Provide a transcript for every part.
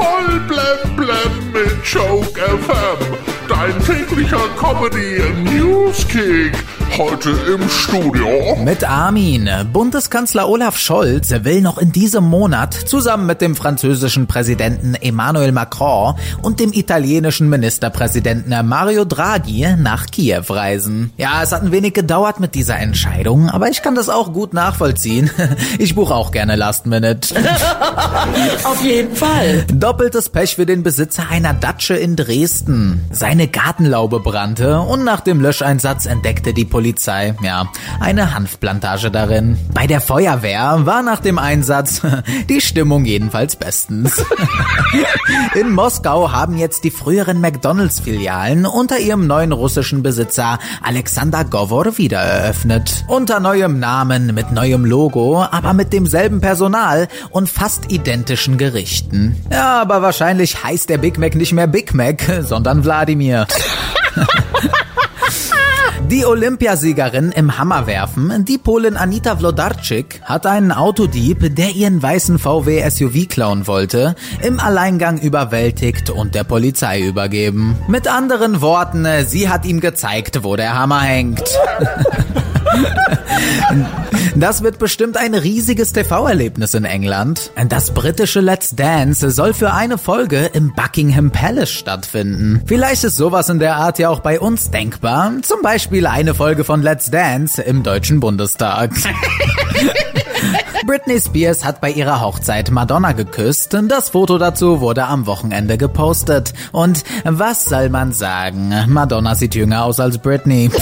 Voll blem blem mit Joke FM. Dein täglicher Comedy Newskick. Heute im Studio. Mit Armin. Bundeskanzler Olaf Scholz will noch in diesem Monat zusammen mit dem französischen Präsidenten Emmanuel Macron und dem italienischen Ministerpräsidenten Mario Draghi nach Kiew reisen. Ja, es hat ein wenig gedauert mit dieser Entscheidung, aber ich kann das auch gut nachvollziehen. Ich buche auch gerne Last Minute. Auf jeden Fall. Doppeltes Pech für den Besitzer einer Datsche in Dresden. Seine Gartenlaube brannte und nach dem Löscheinsatz entdeckte die Polizei, ja, eine Hanfplantage darin. Bei der Feuerwehr war nach dem Einsatz die Stimmung jedenfalls bestens. In Moskau haben jetzt die früheren McDonalds-Filialen unter ihrem neuen russischen Besitzer Alexander Govor wieder eröffnet. Unter neuem Namen, mit neuem Logo, aber mit demselben Personal und fast identischen Gerichten. Ja, aber wahrscheinlich heißt der Big Mac nicht mehr Big Mac, sondern Wladimir. Die Olympiasiegerin im Hammerwerfen, die Polin Anita Wlodarczyk, hat einen Autodieb, der ihren weißen VW SUV klauen wollte, im Alleingang überwältigt und der Polizei übergeben. Mit anderen Worten, sie hat ihm gezeigt, wo der Hammer hängt. Das wird bestimmt ein riesiges TV-Erlebnis in England. Das britische Let's Dance soll für eine Folge im Buckingham Palace stattfinden. Vielleicht ist sowas in der Art ja auch bei uns denkbar. Zum Beispiel eine Folge von Let's Dance im Deutschen Bundestag. Britney Spears hat bei ihrer Hochzeit Madonna geküsst. Das Foto dazu wurde am Wochenende gepostet. Und was soll man sagen? Madonna sieht jünger aus als Britney.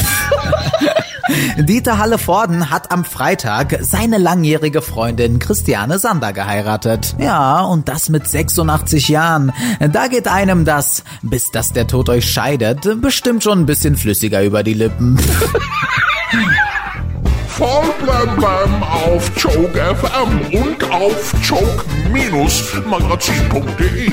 Dieter Halle-Vorden hat am Freitag seine langjährige Freundin Christiane Sander geheiratet. Ja, und das mit 86 Jahren. Da geht einem das, bis dass der Tod euch scheidet, bestimmt schon ein bisschen flüssiger über die Lippen. Voll blem auf Joke FM und auf joke-magazin.de.